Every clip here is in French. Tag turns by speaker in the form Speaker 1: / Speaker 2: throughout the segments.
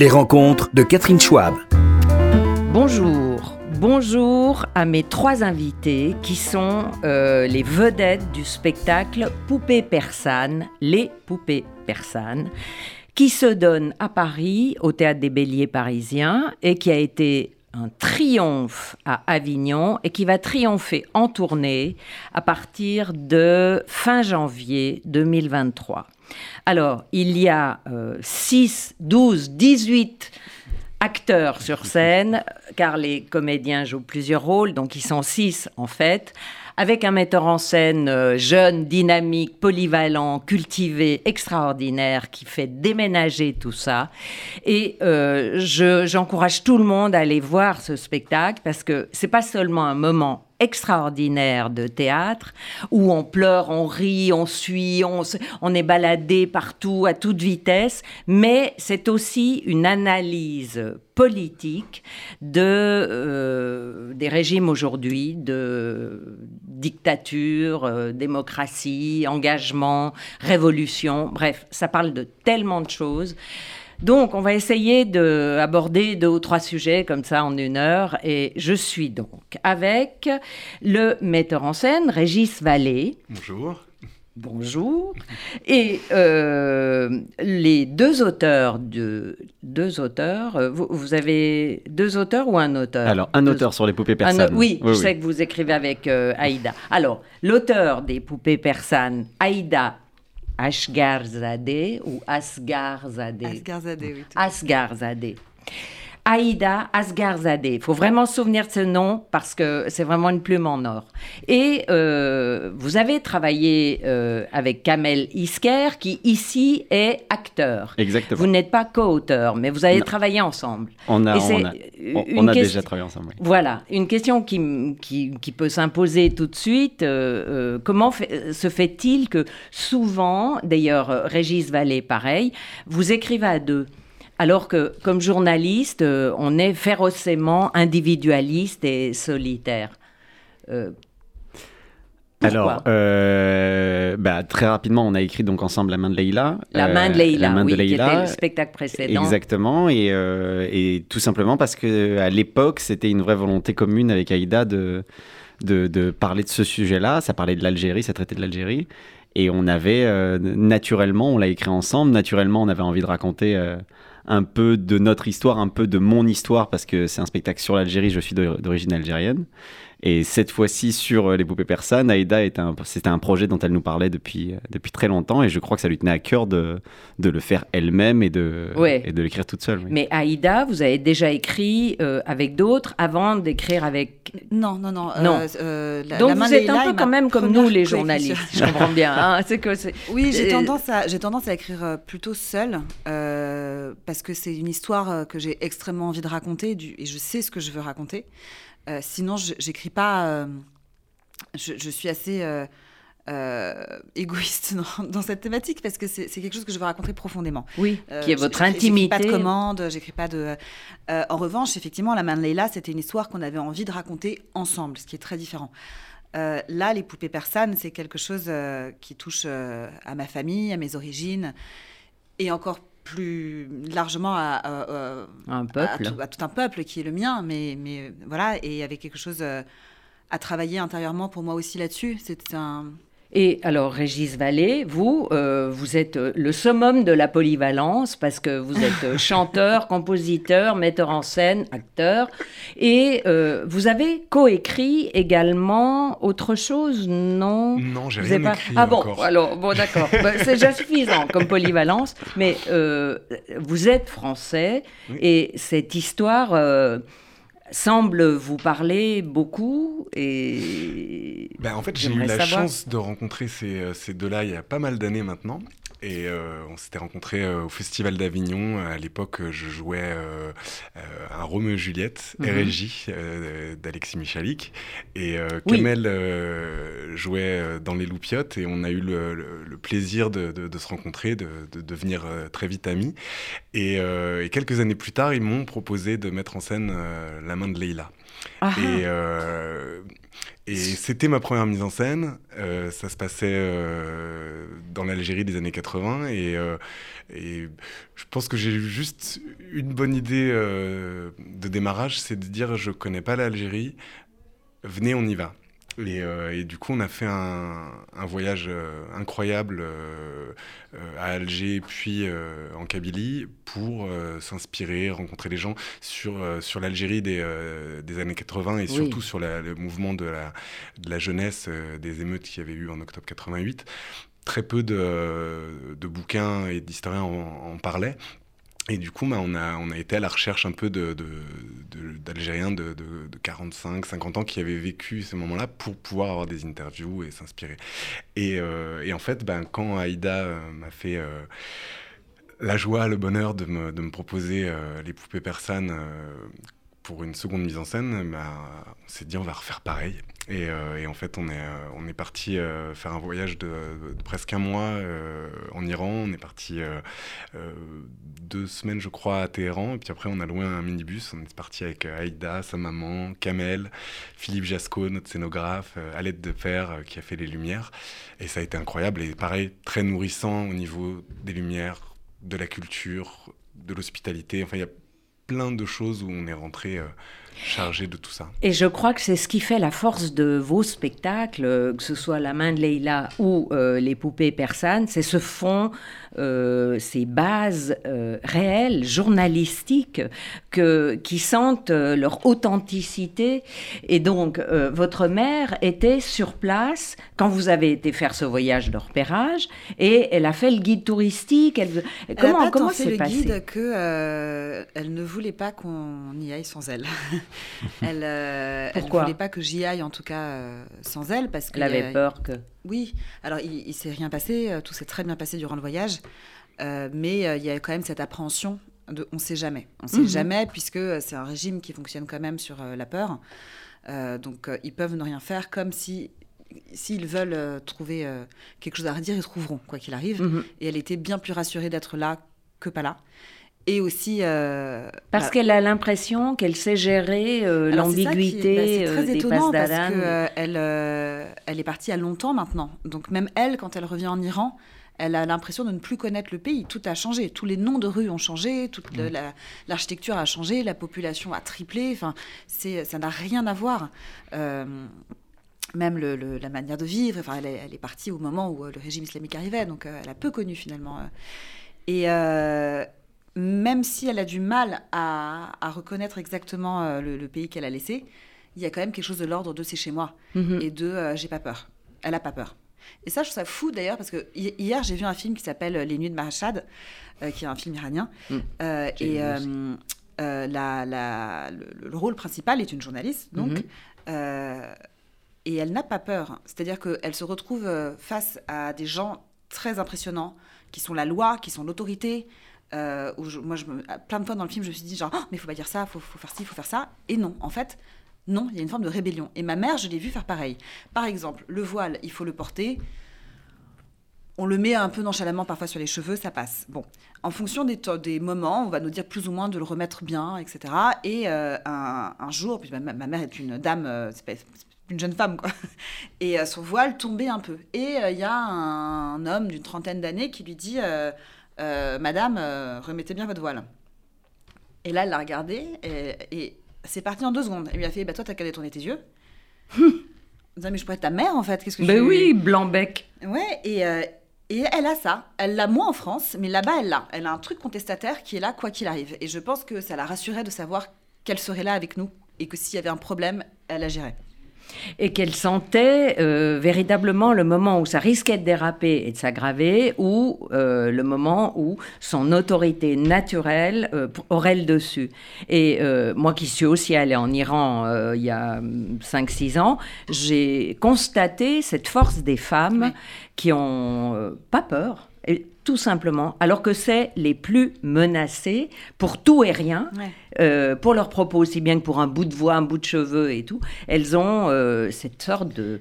Speaker 1: Les rencontres de Catherine Schwab.
Speaker 2: Bonjour. Bonjour à mes trois invités qui sont euh, les vedettes du spectacle Poupées persanes, les poupées persanes, qui se donne à Paris, au Théâtre des Béliers parisiens, et qui a été un triomphe à Avignon et qui va triompher en tournée à partir de fin janvier 2023. Alors, il y a 6, 12, 18 acteurs sur scène, car les comédiens jouent plusieurs rôles, donc ils sont 6 en fait, avec un metteur en scène euh, jeune, dynamique, polyvalent, cultivé, extraordinaire, qui fait déménager tout ça. Et euh, j'encourage tout le monde à aller voir ce spectacle parce que c'est pas seulement un moment extraordinaire de théâtre où on pleure, on rit, on suit, on, est baladé partout à toute vitesse, mais c'est aussi une analyse politique euh, des régimes aujourd'hui, de dictature, euh, démocratie, engagement, révolution, bref, ça parle de tellement de choses. Donc, on va essayer d'aborder deux ou trois sujets comme ça en une heure. Et je suis donc avec le metteur en scène, Régis Vallée.
Speaker 3: Bonjour.
Speaker 2: Bonjour. Et euh, les deux auteurs de deux auteurs. Euh, vous, avez deux auteurs ou un auteur?
Speaker 4: Alors un auteur sur les poupées persanes.
Speaker 2: oui, je sais que vous écrivez avec euh, Aïda. Alors l'auteur des poupées persanes, Aïda Ashgarzadeh ou Asgarzadeh?
Speaker 5: Asgarzadeh, oui.
Speaker 2: Asgarzadeh. Aïda Asgarzadeh. Il faut vraiment se souvenir de ce nom parce que c'est vraiment une plume en or. Et euh, vous avez travaillé euh, avec Kamel Isker, qui ici est acteur.
Speaker 4: Exactement.
Speaker 2: Vous n'êtes pas co-auteur, mais vous avez travaillé ensemble.
Speaker 4: On a, on a, déjà travaillé ensemble.
Speaker 2: Voilà, une question qui, qui, qui peut s'imposer tout de suite. Euh, comment se fait-il que souvent, d'ailleurs, Régis Vallée, pareil, vous écrivez à deux alors que comme journaliste, euh, on est férocement individualiste et solitaire.
Speaker 4: Euh, alors, euh, bah, très rapidement, on a écrit donc ensemble La main de Leïla.
Speaker 2: La main de Leïla, la main oui, de Leïla. qui était le spectacle précédent.
Speaker 4: Exactement, et, et tout simplement parce que à l'époque, c'était une vraie volonté commune avec Aïda de, de, de parler de ce sujet-là. Ça parlait de l'Algérie, ça traitait de l'Algérie. Et on avait, naturellement, on l'a écrit ensemble, naturellement, on avait envie de raconter un peu de notre histoire, un peu de mon histoire, parce que c'est un spectacle sur l'Algérie, je suis d'origine algérienne. Et cette fois-ci, sur euh, les poupées persanes, Aïda, c'était un projet dont elle nous parlait depuis, euh, depuis très longtemps. Et je crois que ça lui tenait à cœur de, de le faire elle-même et de, et de l'écrire toute seule.
Speaker 2: Mais Aïda, vous avez déjà écrit euh, avec d'autres avant d'écrire avec.
Speaker 5: Non, non, non.
Speaker 2: non. Donc vous êtes un peu quand même comme nous, les journalistes. je comprends bien. Hein,
Speaker 5: que oui, j'ai tendance, à, tendance à écrire plutôt seule parce que c'est une histoire que j'ai extrêmement envie de raconter du, et je sais ce que je veux raconter. Euh, sinon, j'écris pas. Euh, je, suis assez euh, égoïste dans, cette thématique parce que c'est quelque chose que je veux raconter profondément.
Speaker 2: Oui, qui est votre intimité.
Speaker 5: pas de commande, j'écris pas de. en revanche, effectivement, la main de Leila, c'était une histoire qu'on avait envie de raconter ensemble, ce qui est très différent. là, les poupées persanes, c'est quelque chose qui touche à ma famille, à mes origines, et encore plus largement à,
Speaker 2: un peuple.
Speaker 5: À, tout, un peuple qui est le mien, mais, mais voilà, et il y avait quelque chose euh, à travailler intérieurement pour moi aussi là-dessus. C'était un,
Speaker 2: et alors, Régis Vallée, vous, euh, vous êtes euh, le summum de la polyvalence parce que vous êtes euh, chanteur, compositeur, metteur en scène, acteur. Et vous avez coécrit également autre chose, non
Speaker 3: Non, j'ai rien pas... écrit
Speaker 2: Ah bon, alors, bon, d'accord. Bah, c'est déjà suffisant comme polyvalence. Mais vous êtes français et cette histoire semble vous parler beaucoup et
Speaker 3: ben, en fait j'ai eu la chance de rencontrer ces, euh, ces deux-là il y a pas mal d'années maintenant et euh, on s'était rencontrés euh, au Festival d'Avignon. À l'époque, je jouais euh, un Roméo et Juliette, mm d'Alexis Michalik. Et Kamel jouait dans Les Loupiottes. Et on a eu le, plaisir de, se rencontrer, de, devenir très vite amis. Et, quelques années plus tard, ils m'ont proposé de mettre en scène La main de Leïla. Ah. Et, et c'était ma première mise en scène. ça se passait dans l'Algérie des années 80. Et, et je pense que j'ai juste une bonne idée de démarrage, c'est de dire je connais pas l'Algérie, venez, on y va. Euh, et, du coup, on a fait un, voyage euh, incroyable euh, à Alger, puis en Kabylie, pour s'inspirer, rencontrer des gens sur, sur l'Algérie des, des, années 80 et surtout sur le mouvement de la, de la jeunesse des émeutes qu'il y avait eu en octobre 88. Très peu de, de bouquins et d'historiens en, en parlaient. Et du coup, bah, on, a, été à la recherche un peu d'Algériens de, de, de, 45, 50 ans qui avaient vécu ces moments-là pour pouvoir avoir des interviews et s'inspirer. Et, euh, en fait, ben, quand Aïda euh, m'a fait euh, la joie, le bonheur de me, de me proposer les poupées persanes pour une seconde mise en scène, bah, on s'est dit on va refaire pareil. Et, euh, en fait, on est, euh, on est parti euh, faire un voyage de, presque un mois en Iran. On est parti deux semaines, je crois, à Téhéran. Et puis après, on a loué un minibus. On est parti avec Aïda, sa maman, Kamel, Philippe Jasco, notre scénographe, Alette de Père qui a fait les lumières. Et ça a été incroyable et pareil, très nourrissant au niveau des lumières, de la culture, de l'hospitalité. Enfin, il y a plein de choses où on est rentré chargé de tout ça.
Speaker 2: Et je crois que c'est ce qui fait la force de vos spectacles, euh, que ce soit La main de Leïla ou euh, Les poupées persanes, c'est ce fond, ces bases réelles, journalistiques, que, qui sentent leur authenticité. Et donc, votre mère était sur place quand vous avez été faire ce voyage de repérage et elle a fait le guide touristique.
Speaker 5: Elle... Comment, elle comment c'est passé le guide que elle ne voulait pas qu'on y aille sans elle. elle euh, ne voulait pas que j'y aille, en tout cas, euh, sans elle. parce
Speaker 2: qu'elle avait peur que...
Speaker 5: Oui, alors il, ne s'est rien passé, euh, tout s'est très bien passé durant le voyage, mais il y a quand même cette appréhension de on sait jamais. On sait mhm. jamais, puisque c'est un régime qui fonctionne quand même sur la peur. donc ils peuvent ne rien faire, comme si s'ils veulent trouver quelque chose à redire, ils trouveront, quoi qu'il arrive. Mhm. Et elle était bien plus rassurée d'être là que pas là et aussi
Speaker 2: euh, parce bah qu'elle a l'impression qu'elle sait gérer euh, l'ambiguïté
Speaker 5: bah,
Speaker 2: des
Speaker 5: étonnant parce qu'elle elle est partie à longtemps maintenant donc même elle quand elle revient en Iran elle a l'impression de ne plus connaître le pays. Tout a changé. Tous les noms de rues ont changé. Toute mmh. l'architecture a changé. La population a triplé. Enfin, ça n'a rien à voir. même le, la manière de vivre. Enfin, elle est, elle est, partie au moment où le régime islamique arrivait. Donc, elle a peu connu finalement. Et, même si elle a du mal à, reconnaître exactement euh, le, pays qu'elle a laissé, il y a quand même quelque chose de l'ordre de c'est chez moi mhm. et de euh, j'ai pas peur. Elle a pas peur. Et ça, je trouve ça fou d'ailleurs parce que hier j'ai vu un film qui s'appelle Les Nuits de Mahachad, euh, qui est un film iranien, mm. et la, le, rôle principal est une journaliste, donc. Mhm. et elle n'a pas peur. C'est-à-dire qu'elle se retrouve face à des gens très impressionnants, qui sont la loi, qui sont l'autorité, euh, moi, plein de fois dans le film, je me suis dit genre, oh, mais faut pas dire ça, faut, faut faire ci, faut faire ça. Et non, en fait, non, il y a une forme de rébellion. Et ma mère, je l'ai vu faire pareil. Par exemple, le voile, il faut le porter. On le met un peu nonchalamment parfois sur les cheveux, ça passe. Bon, en fonction des, des moments, on va nous dire plus ou moins de le remettre bien, etc. Et euh, un, jour, puis ma, mère est une dame, euh, c'est une jeune femme, quoi. Et son voile tombait un peu. Et il y a un, homme d'une trentaine d'années qui lui dit Madame, euh, remettez bien votre voile. Et là, elle l'a regardé et, c'est parti en deux secondes. Elle lui a fait bah, Toi, t'as qu'à détourner tes yeux. mais je pourrais être ta mère en fait.
Speaker 2: Qu'est-ce que ben oui, blanc-bec.
Speaker 5: Ouais, et, euh, et elle a ça. Elle l'a moins en France, mais là-bas, elle l'a. Elle a un truc contestataire qui est là, quoi qu'il arrive. Et je pense que ça la rassurait de savoir qu'elle serait là avec nous et que s'il y avait un problème, elle agirait
Speaker 2: et qu'elle sentait euh, véritablement le moment où ça risquait de déraper et de s'aggraver, ou euh, le moment où son autorité naturelle euh, aurait le dessus. Et moi qui suis aussi allée en Iran il y a 5-6 ans, j'ai constaté cette force des femmes qui ont pas peur. Et tout simplement, alors que c'est les plus menacés pour tout et rien, euh, pour leurs propos aussi bien que pour un bout de voix, un bout de cheveux et tout. Elles ont euh, cette sorte de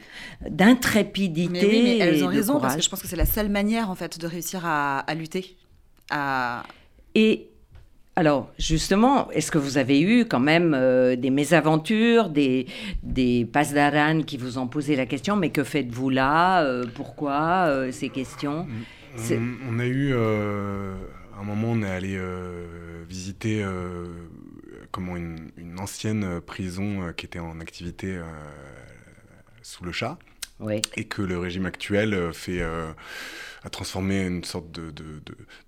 Speaker 2: d'intrépidité. Mais, oui, mais
Speaker 5: elles ont raison parce que je pense que c'est la seule manière en fait de réussir à, lutter. À...
Speaker 2: Et Alors, justement, est-ce que vous avez eu quand même euh, des mésaventures, des, des passes d'Aran qui vous ont posé la question, mais que faites-vous là euh, Pourquoi euh, ces questions?
Speaker 3: On, a eu, un moment, on est allé visiter comment une, une, ancienne prison qui était en activité sous le chat.
Speaker 2: Oui.
Speaker 3: Et que le régime actuel fait a transformé une sorte de, de,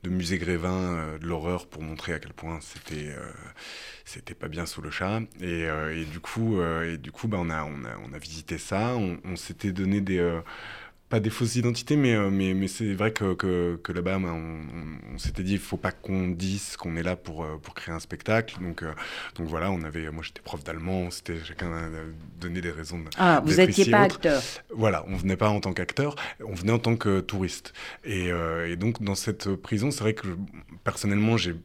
Speaker 3: de, musée Grévin euh, de l'horreur pour montrer à quel point c'était euh, c'était pas bien sous le chat. Et, euh, et du coup, et du coup bah, on, a, on, a, on a visité ça, on, on s'était donné des pas des fausses identités, mais, euh, mais, mais c'est vrai que, que, là-bas, on, s'était dit, il faut pas qu'on dise qu'on est là pour, euh, pour créer un spectacle. Donc, euh, donc voilà, on avait, moi j'étais prof d'allemand, c'était chacun donné des raisons.
Speaker 2: Ah, vous n'étiez pas acteur
Speaker 3: Voilà, on venait pas en tant qu'acteur, on venait en tant que touriste. Et, et donc dans cette prison, c'est vrai que personnellement, j'ai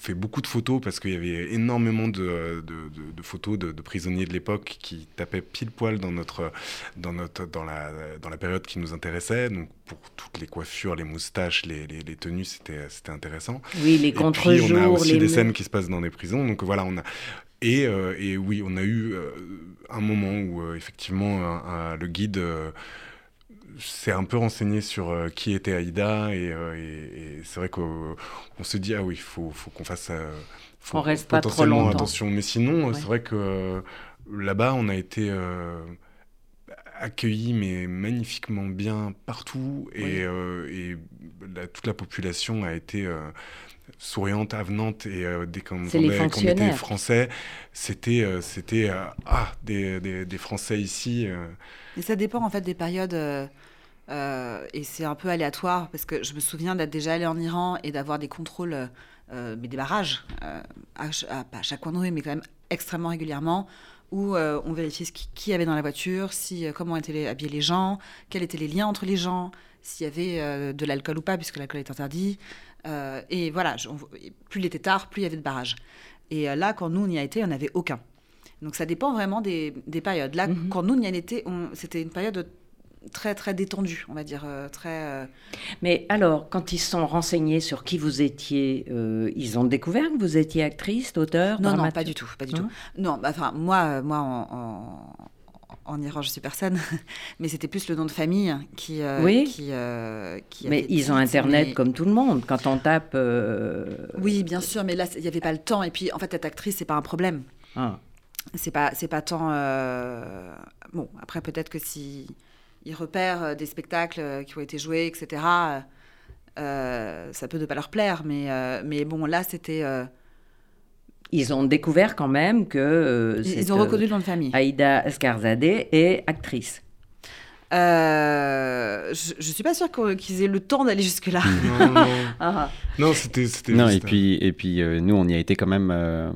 Speaker 3: fait beaucoup de photos parce qu'il y avait énormément de, de, photos de, prisonniers de l'époque qui tapaient pile poil dans, notre, dans, notre, dans, la, dans la période qui nous intéressait. Donc pour toutes les coiffures, les moustaches, les, les, tenues, c'était, c'était intéressant.
Speaker 2: Oui, les contre-jours.
Speaker 3: On a aussi des scènes qui se passent dans des prisons. Donc voilà, on a. Et, euh, et oui, on a eu euh, un moment où euh, effectivement le guide s'est un peu renseigné sur euh, qui était Aïda euh, et, c'est vrai qu'on se dit ah oui, il faut, faut qu'on fasse euh,
Speaker 2: faut on reste pas trop longtemps.
Speaker 3: attention. Mais sinon, c'est vrai que là-bas, on a été accueillis mais magnifiquement bien partout et, et toute la population a été souriante, avenante et dès qu'on était français, c'était c'était ah des, des, des, Français ici.
Speaker 5: Et ça dépend en fait des périodes. Euh, et c'est un peu aléatoire parce que je me souviens d'être déjà allé en Iran et d'avoir des contrôles, euh, mais des barrages, euh, à, pas à chaque coin de rue, mais quand même extrêmement régulièrement, où on vérifiait ce qui, y avait dans la voiture, si, comment étaient habillés les gens, quels étaient les liens entre les gens, s'il y avait de l'alcool ou pas, puisque l'alcool est interdit. et voilà, plus il était tard, plus il y avait de barrages. Et là, quand nous, on y a été, on n'avait aucun. Donc ça dépend vraiment des, périodes. Là, mm-hmm. quand nous, on y a été, c'était une période très très détendu, on va dire euh, très. Euh,
Speaker 2: Mais alors, quand ils sont renseignés sur qui vous étiez, euh, ils ont découvert que vous étiez actrice, auteur,
Speaker 5: Non, non, pas du tout, pas du tout. Non, bah, enfin moi, moi en, en, Iran, je suis personne, mais c'était plus le nom de famille qui.
Speaker 2: oui.
Speaker 5: Qui,
Speaker 2: qui mais ils ont Internet comme tout le monde. Quand on tape.
Speaker 5: Oui, bien sûr, mais là, il n'y avait pas le temps. Et puis, en fait, être actrice, c'est pas un problème.
Speaker 2: Ah.
Speaker 5: C'est pas, c'est pas tant. Bon, après, peut-être que si ils repèrent euh, des spectacles euh, qui ont été joués, etc. Euh, ça peut ne pas leur plaire, mais, mais bon, là, c'était...
Speaker 2: Ils ont découvert quand même que...
Speaker 5: ils ont reconnu le nom de famille.
Speaker 2: Aïda Skarzadeh est actrice.
Speaker 5: Euh, je, ne suis pas sûre qu'ils aient le temps d'aller jusque-là.
Speaker 3: Non, non. c'était.
Speaker 4: Non, et puis, et puis euh, nous, on y a été quand même, euh,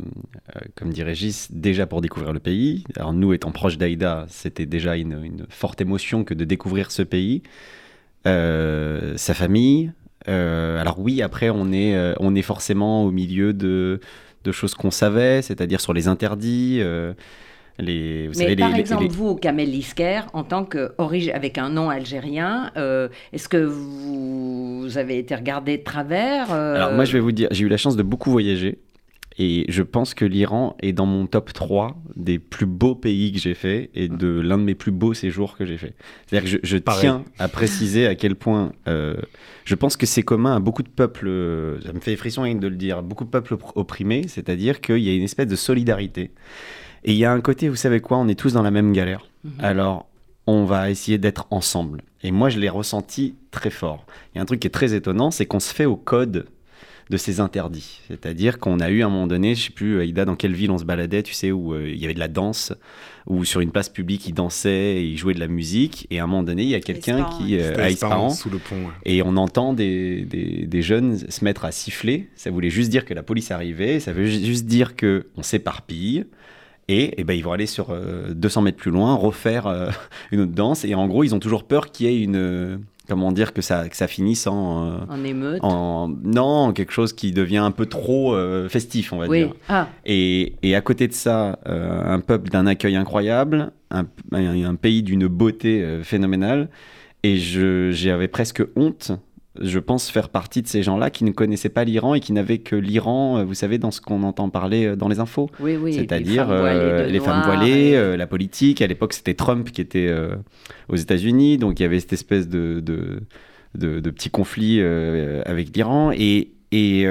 Speaker 4: comme dit Régis, déjà pour découvrir le pays. Alors, nous, étant proches d'Aïda, c'était déjà une, une, forte émotion que de découvrir ce pays, sa famille. alors, oui, après, on est, on est forcément au milieu de, de choses qu'on savait, c'est-à-dire sur les interdits.
Speaker 2: Les, vous Mais par exemple, vous, Kamel Lisker, en tant que avec un nom algérien, euh, est-ce que vous, avez été regardé de travers
Speaker 4: euh Alors moi, je vais vous dire, j'ai eu la chance de beaucoup voyager. Et je pense que l'Iran est dans mon top 3 des plus beaux pays que j'ai fait et de l'un de mes plus beaux séjours que j'ai fait. C'est-à-dire que je, tiens à préciser à quel point euh, je pense que c'est commun à beaucoup de peuples, ça me fait frisson de le dire, beaucoup de peuples opprimés, c'est-à-dire qu'il y a une espèce de solidarité. Et il y a un côté, vous savez quoi, on est tous dans la même galère. Mhm. Alors, on va essayer d'être ensemble. Et moi, je l'ai ressenti très fort. Il y a un truc qui est très étonnant, c'est qu'on se fait au code de ces interdits. C'est-à-dire qu'on a eu à un moment donné, je sais plus, Aïda, dans quelle ville on se baladait, tu sais, où euh, il y avait de la danse, ou sur une place publique, ils dansaient et ils jouaient de la musique. Et à un moment donné, il y a quelqu'un qui,
Speaker 3: euh, sous le pont,
Speaker 4: et on entend des, des, des, jeunes se mettre à siffler. Ça voulait juste dire que la police arrivait, ça veut juste dire que on s'éparpille. Et, eh ben, ils vont aller sur 200 euh, mètres plus loin, refaire euh, une autre danse. Et en gros, ils ont toujours peur qu'il y ait une. Euh, comment dire que ça, que ça finisse en.
Speaker 2: en émeute
Speaker 4: en, Non, quelque chose qui devient un peu trop festif, on va
Speaker 2: oui.
Speaker 4: dire.
Speaker 2: Ah.
Speaker 4: Et, et, à côté de ça, un peuple d'un accueil incroyable, un, un pays d'une beauté phénoménale. Et j'avais presque honte je pense faire partie de ces gens-là qui ne connaissaient pas l'Iran et qui n'avaient que l'Iran, euh, vous savez, dans ce qu'on entend parler euh, dans les infos.
Speaker 2: Oui, oui.
Speaker 4: C'est-à-dire les, femmes voilées, la politique. À l'époque, c'était Trump qui était aux États-Unis, donc il y avait cette espèce de, de, de, petit conflit avec l'Iran. Et, et,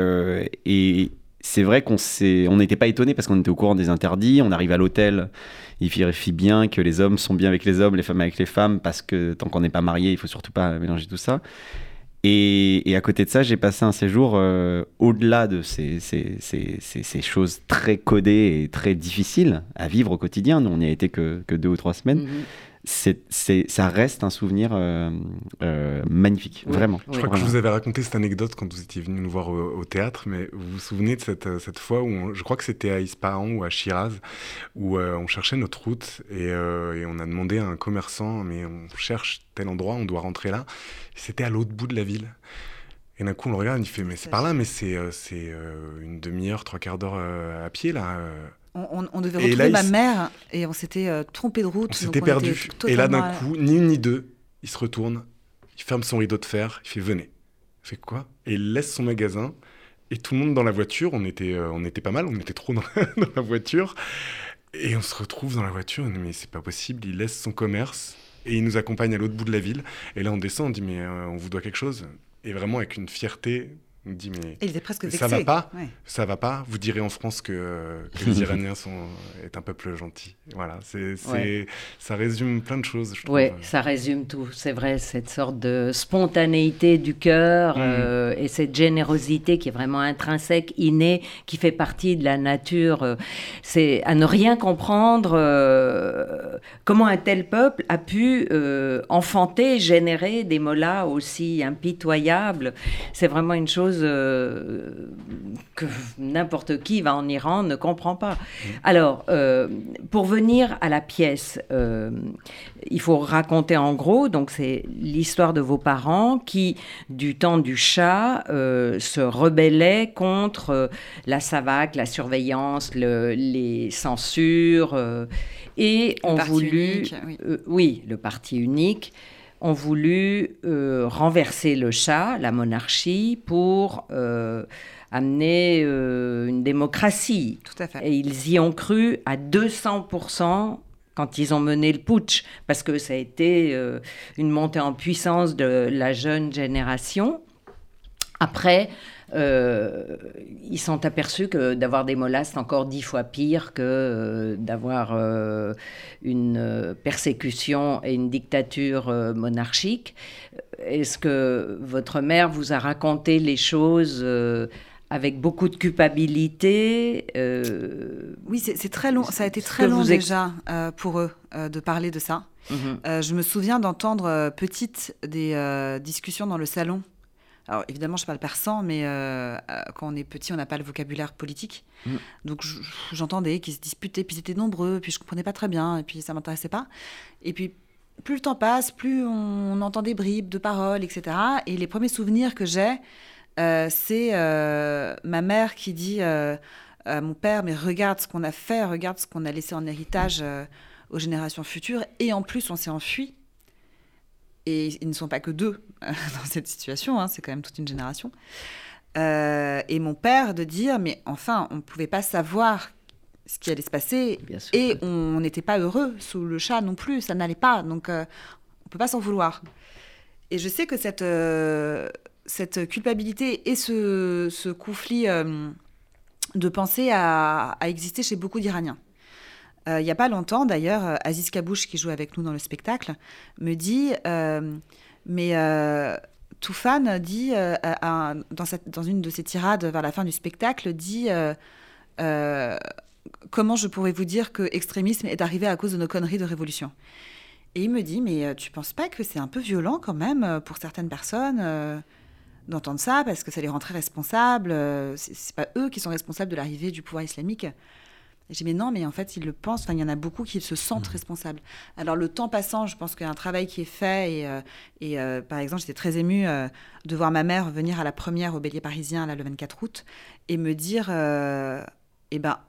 Speaker 4: et c'est vrai qu'on on n'était pas étonné parce qu'on était au courant des interdits. On arrive à l'hôtel, il vérifie bien que les hommes sont bien avec les hommes, les femmes avec les femmes, parce que tant qu'on n'est pas marié, il faut surtout pas mélanger tout ça. Et, à côté de ça, j'ai passé un séjour euh, au-delà de ces, ces, ces, ces, choses très codées et très difficiles à vivre au quotidien. Nous, on n'y a été que, que deux ou trois semaines. Mhm c'est, ça reste un souvenir euh, euh, magnifique, vraiment.
Speaker 3: Je crois
Speaker 4: que
Speaker 3: je vous avais raconté cette anecdote quand vous étiez venu nous voir au, théâtre, mais vous vous souvenez de cette, cette fois où, je crois que c'était à Ispahan ou à Shiraz, où euh, on cherchait notre route et, et, on a demandé à un commerçant, mais on cherche tel endroit, on doit rentrer là. C'était à l'autre bout de la ville. Et d'un coup, on le regarde, il fait, mais c'est par là, mais c'est, c'est une demi-heure, trois quarts d'heure à pied là.
Speaker 5: On, devait retrouver ma mère et on s'était euh, trompé de route.
Speaker 3: On s'était perdu. Et là, d'un coup, ni une ni deux, il se retourne, il ferme son rideau de fer, il fait venez. Il fait quoi? Et il laisse son magasin et tout le monde dans la voiture. On était, euh, on était pas mal, on était trop dans, la voiture. Et on se retrouve dans la voiture, on dit mais c'est pas possible, il laisse son commerce et il nous accompagne à l'autre bout de la ville. Et là on descend, on dit mais euh, on vous doit quelque chose. Et vraiment avec une fierté on dit mais
Speaker 5: il était presque
Speaker 3: ça va pas, ça va pas. Vous direz en France que, les Iraniens sont est un peuple gentil. Voilà, c'est ça résume plein de choses.
Speaker 2: Oui, ça résume tout. C'est vrai cette sorte de spontanéité du cœur mm. euh, et cette générosité qui est vraiment intrinsèque, innée, qui fait partie de la nature. Euh, c'est à ne rien comprendre euh, comment un tel peuple a pu enfanter, générer des mollahs aussi impitoyables. C'est vraiment une chose euh, que n'importe qui va en Iran ne comprend pas. Alors, euh, pour venir à la pièce, euh, il faut raconter en gros, donc c'est l'histoire de vos parents qui, du temps du chat, se rebellaient contre la SAVAC, la surveillance, les censures, et ont voulu... oui. oui, le parti unique ont voulu euh, renverser le chat, la monarchie, pour euh, amener euh, une démocratie.
Speaker 5: Tout à fait.
Speaker 2: Et ils y ont cru à 200% quand ils ont mené le putsch, parce que ça a été une montée en puissance de la jeune génération. Après, euh, ils sont aperçus que d'avoir des mollasses, c'est encore dix fois pire que euh, d'avoir euh, une persécution et une dictature monarchique. Est-ce que votre mère vous a raconté les choses avec beaucoup de culpabilité
Speaker 5: Oui, c'est très long. Ça a été très long déjà pour eux de parler de ça. Mhm. je me souviens d'entendre petite des discussions dans le salon alors évidemment, je parle persan, mais euh, euh, quand on est petit, on n'a pas le vocabulaire politique. Mm. Donc j'entendais qu'ils se disputaient, puis ils étaient nombreux, puis je comprenais pas très bien, et puis ça m'intéressait pas. Et puis plus le temps passe, plus on, entend des bribes de paroles, etc. Et les premiers souvenirs que j'ai, euh, c'est ma mère qui dit à mon père, mais regarde ce qu'on a fait, regarde ce qu'on a laissé en héritage aux générations futures, et en plus on s'est enfui. Et ils ne sont pas que deux dans cette situation, hein, c'est quand même toute une génération. Euh, et mon père de dire, mais enfin, on ne pouvait pas savoir ce qui allait se passer et on n'était pas heureux sous le chat non plus, ça n'allait pas, donc euh, on ne peut pas s'en vouloir. Et je sais que cette, euh, cette culpabilité et ce, ce conflit de pensée a, a existé chez beaucoup d'Iraniens. Euh, il n'y a pas longtemps, d'ailleurs, euh, Aziz Kabouche, qui joue avec nous dans le spectacle, me dit euh, Mais Toufan dit, dans, une de ses tirades vers la fin du spectacle, dit Comment je pourrais vous dire que l'extrémisme est arrivé à cause de nos conneries de révolution? Et il me dit Mais tu penses pas que c'est un peu violent quand même pour certaines personnes d'entendre ça parce que ça les rend très responsables. C'est pas eux qui sont responsables de l'arrivée du pouvoir islamique? J'ai dit, mais non, mais en fait, ils le pensent. Enfin, il y en a beaucoup qui se sentent mmh. responsables. Alors, le temps passant, je pense qu'il y a un travail qui est fait. Et, euh, et euh, par exemple, j'étais très émue euh, de voir ma mère venir à la première au Bélier parisien, là, le 24 août, et me dire, eh ben,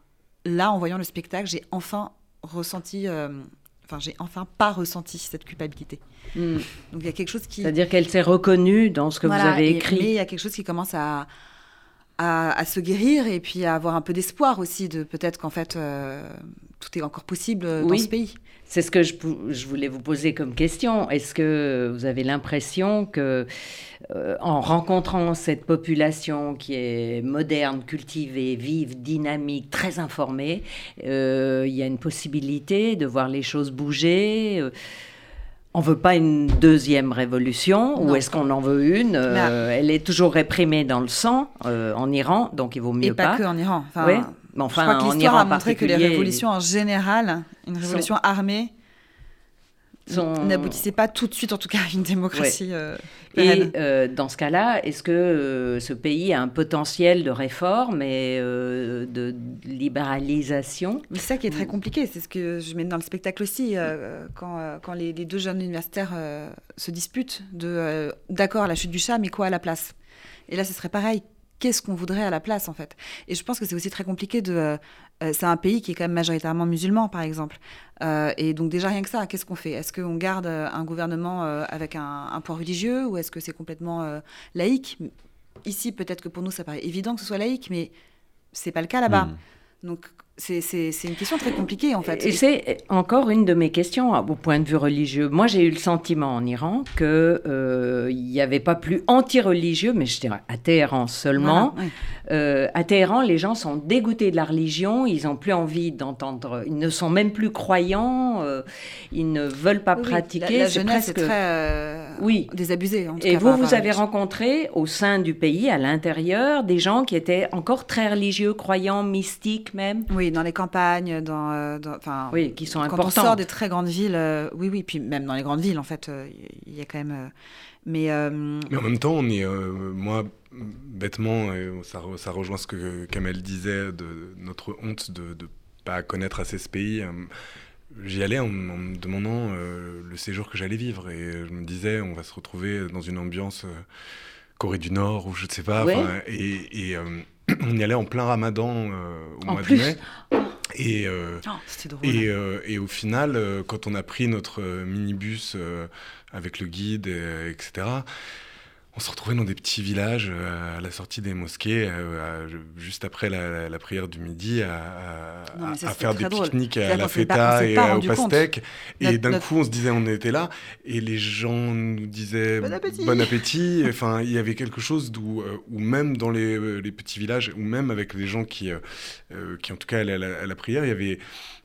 Speaker 5: là, en voyant le spectacle, j'ai enfin ressenti, enfin, j'ai enfin pas ressenti cette culpabilité. Hmm. Donc il y a quelque chose qui.
Speaker 2: C'est-à-dire qu'elle s'est reconnue dans ce que vous avez écrit.
Speaker 5: mais il y a quelque chose qui commence à, à, se guérir et puis à avoir un peu d'espoir aussi de peut-être qu'en fait euh, tout est encore possible dans ce pays.
Speaker 2: C'est ce que je, je, voulais vous poser comme question. Est-ce que vous avez l'impression que, euh, en rencontrant cette population qui est moderne, cultivée, vive, dynamique, très informée, euh, il y a une possibilité de voir les choses bouger on veut pas une deuxième révolution ou est-ce qu'on en veut une Elle est toujours réprimée dans le sang en Iran, donc il vaut mieux
Speaker 5: Et pas. que en Iran.
Speaker 2: Mais enfin, je crois que l'histoire
Speaker 5: a montré que les révolutions en général, une révolution armée, n'aboutissaient pas tout de suite, en tout cas, à une démocratie. Euh,
Speaker 2: et euh, dans ce cas-là, est-ce que euh, ce pays a un potentiel de réforme et de libéralisation?
Speaker 5: C'est ça qui est très compliqué. C'est ce que je mets dans le spectacle aussi, quand, quand les, les, deux jeunes universitaires se disputent de d'accord la chute du chat, mais quoi à la place? Et là, ce serait pareil qu'est-ce qu'on voudrait à la place en fait. Et je pense que c'est aussi très compliqué de... Euh, euh, c'est un pays qui est quand même majoritairement musulman par exemple. Euh, et donc déjà rien que ça, qu'est-ce qu'on fait? Est-ce qu'on garde un gouvernement avec un, poids religieux ou est-ce que c'est complètement laïque? Ici peut-être que pour nous ça paraît évident que ce soit laïque, mais c'est pas le cas là-bas. Hmm. Donc c'est une question très compliquée en fait.
Speaker 2: Et c'est encore une de mes questions au point de vue religieux. Moi j'ai eu le sentiment en Iran qu'il euh, n'y avait pas plus anti-religieux, mais je dirais à Téhéran seulement. Euh, à Téhéran, les gens sont dégoûtés de la religion, ils n'ont plus envie d'entendre, ils ne sont même plus croyants, euh, ils ne veulent pas pratiquer.
Speaker 5: La, jeunesse est, très oui. désabusée. En
Speaker 2: Et vous, vous avez rencontré au sein du pays, à l'intérieur, des gens qui étaient encore très religieux, croyants, mystiques même?
Speaker 5: Oui, dans les campagnes, dans, euh, enfin,
Speaker 2: oui, qui sont
Speaker 5: quand
Speaker 2: importantes.
Speaker 5: Quand on sort des très grandes villes, euh, oui, oui, puis même dans les grandes villes, en fait, euh, il y a quand même. mais,
Speaker 3: mais en même temps, on est, moi, bêtement, ça, ça, rejoint ce que Kamel disait de notre honte de ne pas connaître assez ce pays. J'y allais en, me demandant le séjour que j'allais vivre et je me disais, on va se retrouver dans une ambiance Corée du Nord ou je ne sais pas. Et, et on y allait en plein ramadan euh, au mois de mai. Et, euh, oh, et, euh, et, au final, quand on a pris notre minibus avec le guide, etc., on se retrouvait dans des petits villages euh, à la sortie des mosquées, euh, juste après la, prière du midi, à, faire des pique-niques à la feta et au pastèque. Et d'un coup, on se disait, on était là, et les gens nous disaient bon appétit. enfin, il y avait quelque chose d'où, euh, où même dans les, petits villages, ou même avec les gens qui, qui en tout cas, allaient à la, prière, il y avait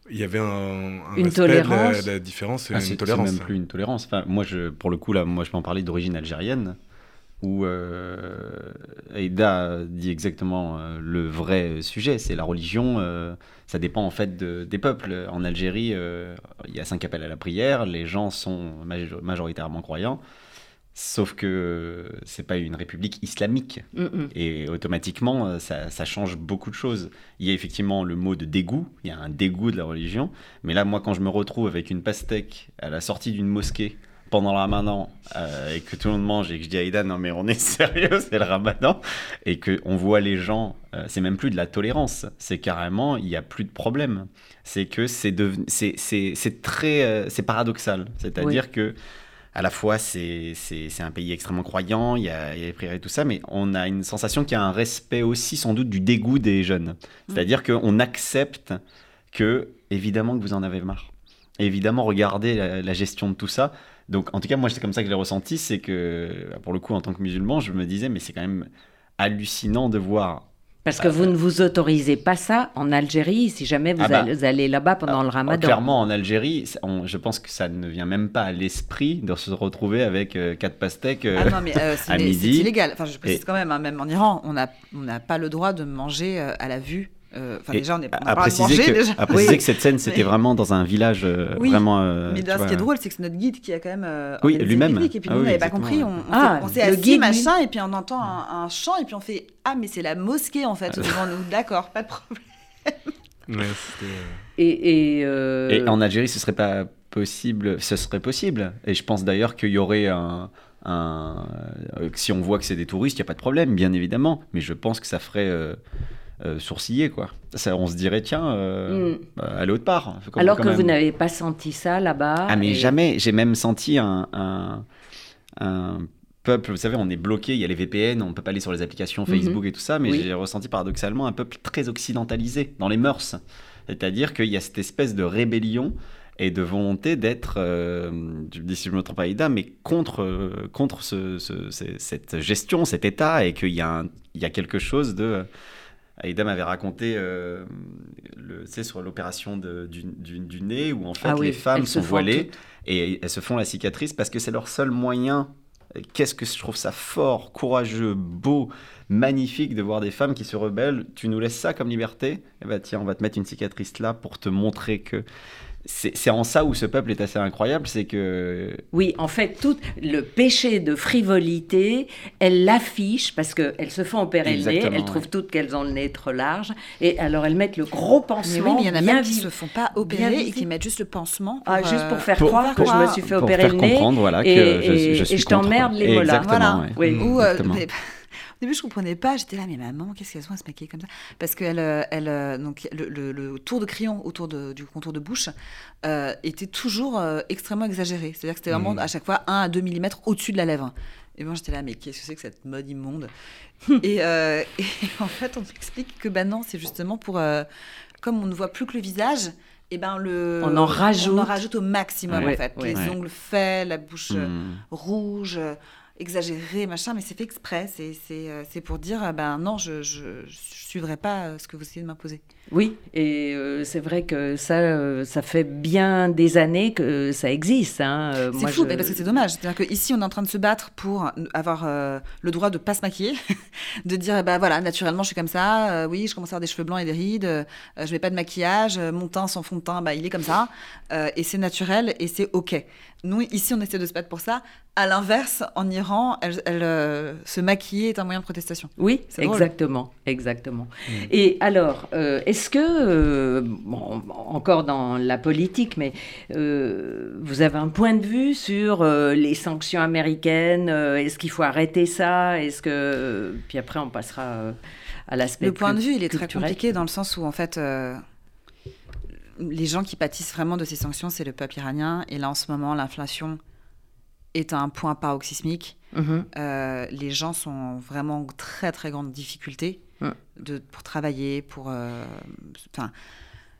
Speaker 3: il y avait un,
Speaker 2: une tolérance.
Speaker 3: la, différence,
Speaker 4: ah,
Speaker 3: une tolérance.
Speaker 4: C'est même plus une tolérance. Enfin, moi, je, pour le coup, là, moi, je peux en parler d'origine algérienne où euh, Aïda dit exactement euh, le vrai sujet, c'est la religion, euh, ça dépend en fait des peuples. En Algérie, il y a cinq appels à la prière, les gens sont majoritairement croyants, sauf que c'est pas une république islamique. Et automatiquement, ça, ça, change beaucoup de choses. Il y a effectivement le mot de dégoût, il y a un dégoût de la religion, mais là, moi, quand je me retrouve avec une pastèque à la sortie d'une mosquée, pendant le ramadan euh, et que tout le monde mange et que je dis à Aïda non mais on est sérieux c'est le ramadan et que on voit les gens euh, c'est même plus de la tolérance c'est carrément il n'y a plus de problème c'est que c'est c'est c'est très euh, c'est paradoxal. C'est à dire que à la fois c'est un pays extrêmement croyant il y a, il y a les prières et tout ça mais on a une sensation qu'il y a un respect aussi sans doute du dégoût des jeunes. C'est à dire qu'on accepte que évidemment que vous en avez marre. Évidemment regardez la gestion de tout ça donc, en tout cas, moi, c'est comme ça que je l'ai ressenti, c'est que, pour le coup, en tant que musulman, je me disais, mais c'est quand même hallucinant de voir.
Speaker 2: Parce que vous ne vous autorisez pas ça en Algérie, si jamais vous, ah bah, allez, là-bas pendant le ramadan.
Speaker 4: Clairement, en Algérie, je pense que ça ne vient même pas à l'esprit de se retrouver avec euh, quatre pastèques euh, ah non, mais, euh, à midi.
Speaker 5: C'est illégal. Enfin, je précise quand même, hein, même en Iran, on n'a on pas le droit de manger à la vue euh, enfin, déjà, on est
Speaker 4: à préciser, que, déjà. À préciser que cette scène, c'était vraiment dans un village euh, vraiment. Euh,
Speaker 5: mais ce qui est drôle, c'est que c'est notre guide qui a quand même.
Speaker 4: oui, lui-même.
Speaker 5: Et puis ah nous, on n'avait pas compris. On, ah, s'est assis, guide, machin, et puis on entend un, chant, et puis on fait Ah, mais c'est la mosquée en fait devant nous. D'accord, pas de problème.
Speaker 2: et,
Speaker 4: et, en Algérie, ce serait pas possible. Ce serait possible. Et je pense d'ailleurs qu'il y aurait un. Un, si on voit que c'est des touristes, il n'y a pas de problème, bien évidemment. Mais je pense que ça ferait euh, sourciller, quoi. Ça, on se dirait, tiens, euh, mm. bah, allez autre part.
Speaker 2: Alors que vous n'avez pas senti ça là-bas
Speaker 4: Ah, mais jamais. J'ai même senti un, un, peuple, vous savez, on est bloqué, il y a les VPN, on ne peut pas aller sur les applications mhm. Facebook et tout ça, mais j'ai ressenti paradoxalement un peuple très occidentalisé dans les mœurs. C'est-à-dire qu'il y a cette espèce de rébellion et de volonté d'être, euh, je dis si je me trompe pas, mais contre, contre ce, cette gestion, cet état, et qu'il y, y a quelque chose de... Aïda m'avait raconté euh, le, sur l'opération du, du, nez où en fait ah les femmes sont voilées et elles se font la cicatrice parce que c'est leur seul moyen. Qu'est-ce que je trouve ça fort, courageux, beau, magnifique de voir des femmes qui se rebellent. Tu nous laisses ça comme liberté? Eh ben tiens, on va te mettre une cicatrice là pour te montrer que c'est en ça où ce peuple est assez incroyable, c'est que...
Speaker 2: Oui, en fait, tout le péché de frivolité, elles l'affichent parce qu'elles se font opérer le nez, elles trouvent toutes qu'elles ont le nez trop large, et alors elles mettent le gros pansement.
Speaker 5: Mais oui, mais il y en a même qui ne se font pas opérer et qui mettent juste le pansement.
Speaker 2: ah, juste pour euh, faire croire que je me suis fait opérer le nez.
Speaker 4: Voilà,
Speaker 2: et, que je, je, suis et je t'emmerde les mollahs.
Speaker 4: Voilà.
Speaker 2: Oui.
Speaker 5: Ou, euh, au début, je comprenais pas. J'étais là, mais maman, qu'est-ce qu'elles ont à se maquiller comme ça? Parce que elle, euh, elle, euh, donc, le, tour de crayon autour du contour de bouche euh, était toujours extrêmement exagéré. C'est-à-dire que c'était vraiment mmh. à chaque fois 1 à 2 mm au-dessus de la lèvre. Et moi, j'étais là, mais qu'est-ce que c'est que cette mode immonde? Et, en fait, on m'explique que bah non, c'est justement pour. comme on ne voit plus que le visage, eh ben le,
Speaker 2: on en rajoute,
Speaker 5: on en rajoute au maximum en fait. les ongles faits, la bouche mmh. rouge, exagéré, machin, mais c'est fait exprès. C'est, c'est, euh, pour dire, ben non, je ne suivrai pas euh, ce que vous essayez de m'imposer.
Speaker 2: Oui, et euh, c'est vrai que ça, ça fait bien des années que ça existe. Hein.
Speaker 5: c'est fou, parce que c'est dommage. C'est-à-dire qu'ici, on est en train de se battre pour avoir le droit de ne pas se maquiller, de dire, bah voilà, naturellement, je suis comme ça, oui, je commence à avoir des cheveux blancs et des rides, je mets pas de maquillage, mon teint sans fond de teint, bah, il est comme ça, et c'est naturel, et c'est OK. Nous, ici, on essaie de se battre pour ça. À l'inverse, en Iran, elle, euh, se maquiller est un moyen de protestation.
Speaker 2: Oui, exactement, exactement. Mm. Et alors, euh, est-ce que, euh, encore dans la politique, mais vous avez un point de vue sur les sanctions américaines Est-ce qu'il faut arrêter ça Est-ce que puis après on passera à l'aspect.
Speaker 5: Le point de vue, il est très compliqué dans le sens où en fait les gens qui pâtissent vraiment de ces sanctions, c'est le peuple iranien. Et là, en ce moment, l'inflation est à un point paroxysmique. Mhm. Euh, les gens sont vraiment en très, très grande difficulté de, pour travailler, pour... Euh,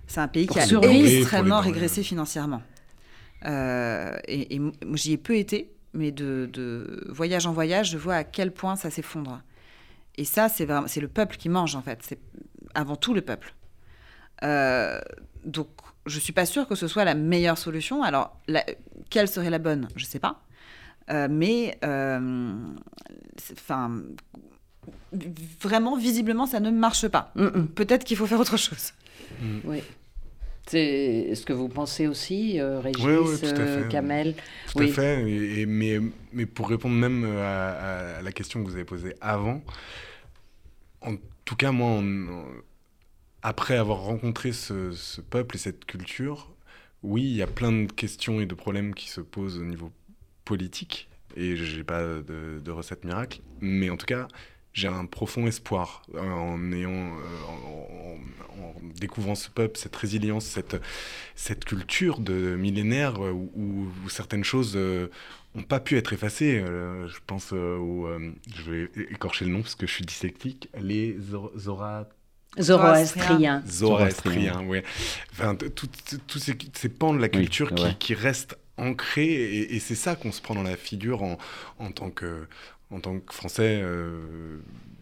Speaker 5: c'est un pays qui a extrêmement régressé financièrement. Euh, et, et j'y ai peu été, mais de, de, voyage en voyage, je vois à quel point ça s'effondre. Et ça, c'est le peuple qui mange, en fait. C'est avant tout le peuple. Euh, donc, je suis pas sûre que ce soit la meilleure solution. Alors, quelle serait la bonne? Je ne sais pas. Euh, mais, euh, enfin, vraiment, visiblement, ça ne marche pas. Mm, mm. Peut-être qu'il faut faire autre chose.
Speaker 2: Mm. Oui. C'est ce que vous pensez aussi, Régis, oui, tout à fait. Kamel?
Speaker 3: Tout à fait. mais, mais, pour répondre même à, la question que vous avez posée avant, en tout cas, moi, on, après avoir rencontré ce, peuple et cette culture, oui, il y a plein de questions et de problèmes qui se posent au niveau politique, et j'ai pas de, recette miracle, mais en tout cas, j'ai un profond espoir euh, euh, en, découvrant ce peuple, cette résilience, cette, culture de millénaire où, certaines choses n'ont pas pu être effacées. Euh, je pense aux, je vais écorcher le nom parce que je suis dyslectique, les Zora
Speaker 2: Zoroastrien.
Speaker 3: Zoroastrien, oui. Enfin, tous ces, ces, pans de la culture qui, qui, restent ancrés, et, c'est ça qu'on se prend dans la figure en, en, tant, que, en tant que Français. Euh,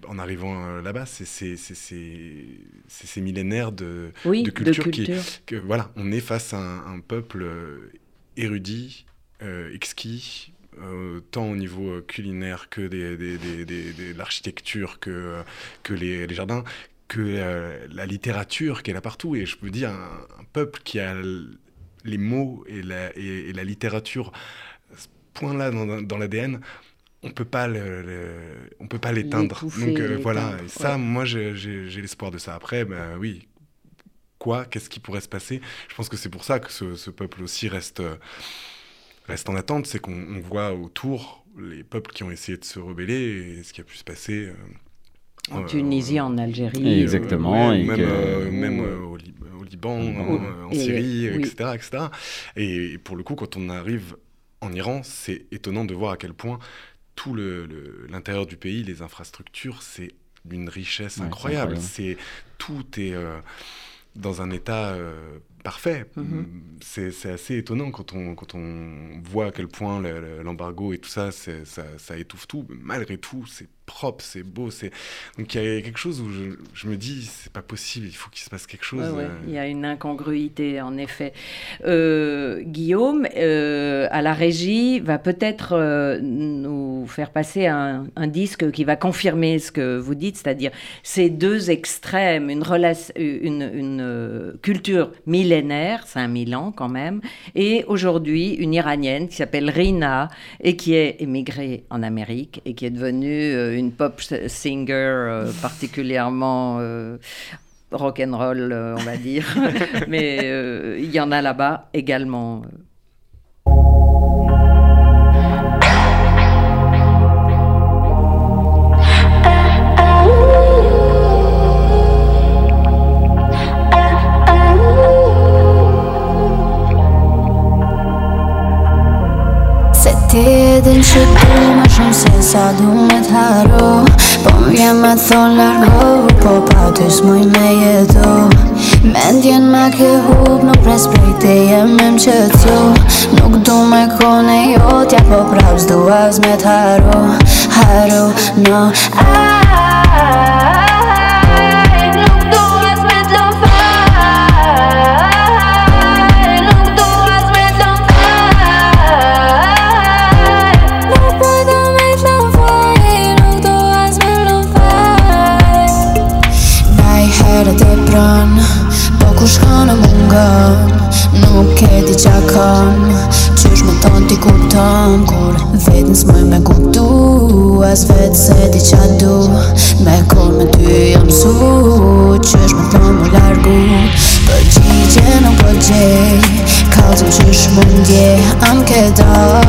Speaker 3: en arrivant euh, là-bas, c'est ces millénaires de, de culture, Qui, que voilà, on est face à un, peuple euh, érudit, exquis, tant au niveau culinaire que des, des, des, de l'architecture, que, que les, les, jardins, que euh, la littérature est là partout. Et je peux dire, un, peuple qui a les mots et la, et, la littérature, ce point-là dans, l'ADN, on peut pas on peut pas l'éteindre. Donc euh, voilà, et ça, moi j'ai l'espoir de ça. Après, ben oui, quoi, qu'est-ce qui pourrait se passer? Je pense que c'est pour ça que ce, peuple aussi reste, reste en attente, c'est qu'on voit autour les peuples qui ont essayé de se rebeller et ce qui a pu se passer. Euh,
Speaker 2: En Tunisie, en Algérie.
Speaker 4: Exactement.
Speaker 3: et même, même au, Liban, en, Syrie, etc., etc. Et pour le coup, quand on arrive en Iran, c'est étonnant de voir à quel point tout l'intérieur le, du pays, les infrastructures, c'est d'une richesse incroyable. C'est tout est dans un état euh, parfait. Mm-hmm. Mm, c'est assez étonnant quand on, quand on voit à quel point l'embargo et tout ça, ça, ça, étouffe tout. Malgré tout, c'est propre, c'est beau. C'est donc il y a quelque chose où je, me dis c'est pas possible, il faut qu'il se passe quelque chose.
Speaker 2: Euh. Il y a une incongruité en effet. Euh, Guillaume euh, à la régie va peut-être nous faire passer un, disque qui va confirmer ce que vous dites, c'est-à-dire ces deux extrêmes, une une, une culture millénaire, 5000 ans quand même, et aujourd'hui une iranienne qui s'appelle Rina et qui est émigrée en Amérique et qui est devenue une pop singer euh, particulièrement euh, rock and roll, euh, on va dire. Mais il y en a là-bas également.
Speaker 6: Din sa du me t'haro Po më vjen me thonë largo Po pa ty s'muj me jetu. Mendjen me ke hub Nuk pres prej te jem me më qëtësu Nuk du me kone jotja Po prap s'du az me t'haro Haro, no, aaaaaa
Speaker 2: the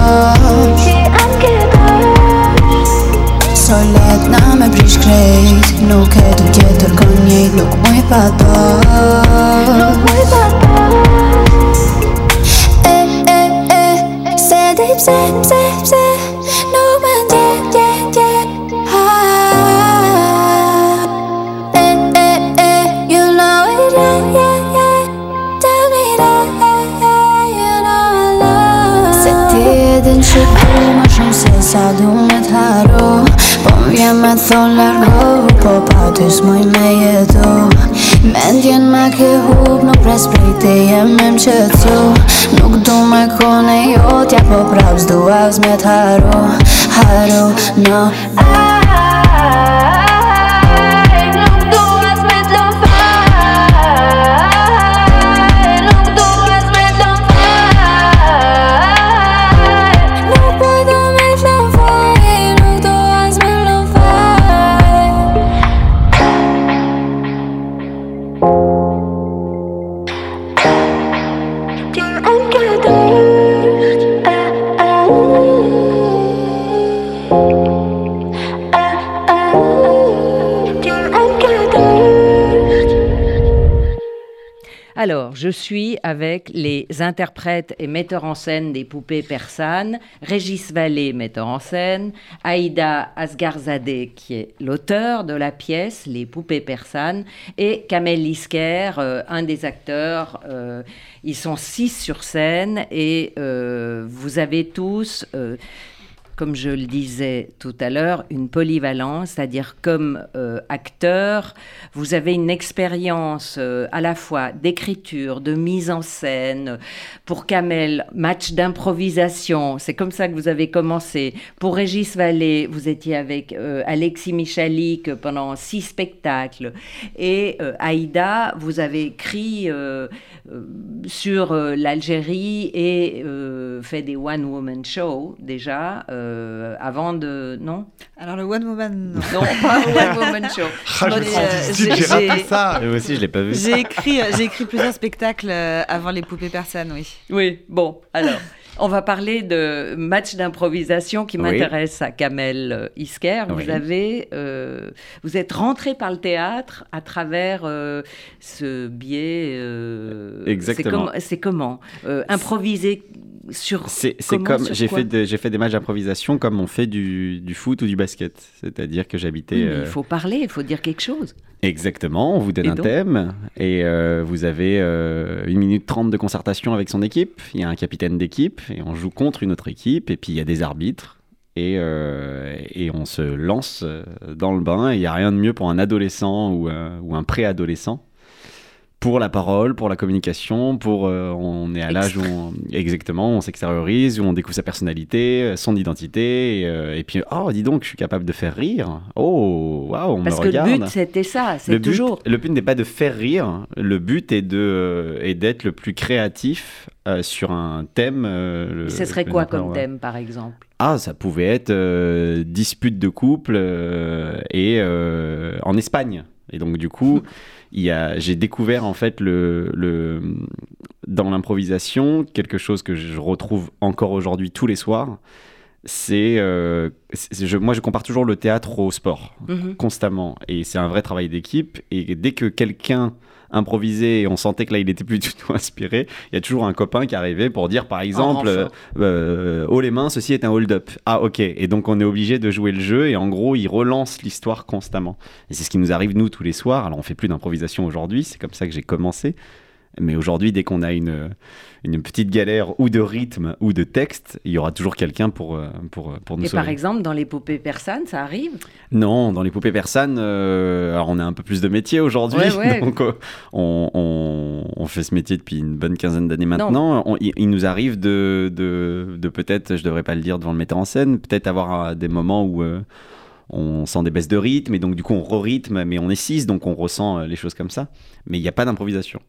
Speaker 2: je suis avec les interprètes et metteurs en scène des poupées persanes, Régis Vallée, metteur en scène, Aïda Asgarzadeh, qui est l'auteur de la pièce Les poupées persanes, et Kamel Lisker, euh, un des acteurs. Euh, ils sont six sur scène et euh, vous avez tous comme je le disais tout à l'heure, une polyvalence, c'est-à-dire comme euh, acteur, vous avez une expérience euh, à la fois d'écriture, de mise en scène. Pour Kamel, match d'improvisation, c'est comme ça que vous avez commencé. Pour Régis Vallée, vous étiez avec euh, Alexis Michalik pendant six spectacles. Et Aïda, vous avez écrit sur l'Algérie et fait des one-woman shows déjà. Euh, avant de. Non
Speaker 5: Alors le One Woman,
Speaker 2: non. non pas One Woman Show.
Speaker 3: Ah, j'ai raté ça.
Speaker 4: Moi aussi, je l'ai pas vu.
Speaker 5: J'ai écrit, j'ai écrit plusieurs spectacles euh, avant les poupées persanes, oui.
Speaker 2: Oui, bon, alors. On va parler de match d'improvisation qui m'intéresse à Kamel euh, Isker. Vous avez, euh, vous êtes rentré par le théâtre à travers euh, ce biais.
Speaker 4: Exactement.
Speaker 2: C'est comment improviser sur
Speaker 4: c'est comme j'ai fait des matchs d'improvisation comme on fait du, du, foot ou du basket c'est-à-dire que j'habitais
Speaker 2: il faut parler il faut dire quelque chose
Speaker 4: Exactement, on vous donne un thème et euh, vous avez euh, une minute trente de concertation avec son équipe. Il y a un capitaine d'équipe et on joue contre une autre équipe et puis il y a des arbitres et, euh, et on se lance dans le bain. Il n'y a rien de mieux pour un adolescent ou, ou un préadolescent pour la parole, pour la communication, pour euh, on est à l'âge où on, exactement on s'extériorise, où on découvre sa personnalité, euh, son identité, et, euh, et, puis oh dis donc je suis capable de faire rire, oh waouh on
Speaker 2: Parce
Speaker 4: me regarde.
Speaker 2: Parce que le but c'était ça, c'est toujours.
Speaker 4: le but n'est pas de faire rire, le but est de est d'être le plus créatif sur un thème.
Speaker 2: Le, Ce serait quoi comme thème par exemple?
Speaker 4: Ah, ça pouvait être dispute de couple et en Espagne. Et donc du coup, j'ai découvert en fait le, dans l'improvisation quelque chose que je retrouve encore aujourd'hui tous les soirs. C'est, euh, moi je compare toujours le théâtre au sport mhm. constamment et c'est un vrai travail d'équipe et dès que quelqu'un improvisé et on sentait que là il était plus du tout inspiré, il y a toujours un copain qui arrivait pour dire par exemple euh, euh, haut les mains, ceci est un hold-up. Ah ok, et donc on est obligé de jouer le jeu et en gros il relance l'histoire constamment. Et c'est ce qui nous arrive nous tous les soirs. Alors on fait plus d'improvisation aujourd'hui, c'est comme ça que j'ai commencé. Mais aujourd'hui, dès qu'on a une, une petite galère ou de rythme ou de texte, il y aura toujours quelqu'un pour, euh, pour, pour nous
Speaker 2: Et par exemple, dans les poupées persanes, ça arrive?
Speaker 4: Non, dans les poupées persanes, euh, alors on a un peu plus de métier aujourd'hui. donc euh, on, on, on, fait ce métier depuis une bonne quinzaine d'années maintenant. il, nous arrive de, de, de peut-être, je devrais pas le dire devant le metteur en scène, peut-être avoir des moments où on sent des baisses de rythme et donc du coup on re-rythme mais on est six donc on ressent les choses comme ça. Mais il n'y a pas d'improvisation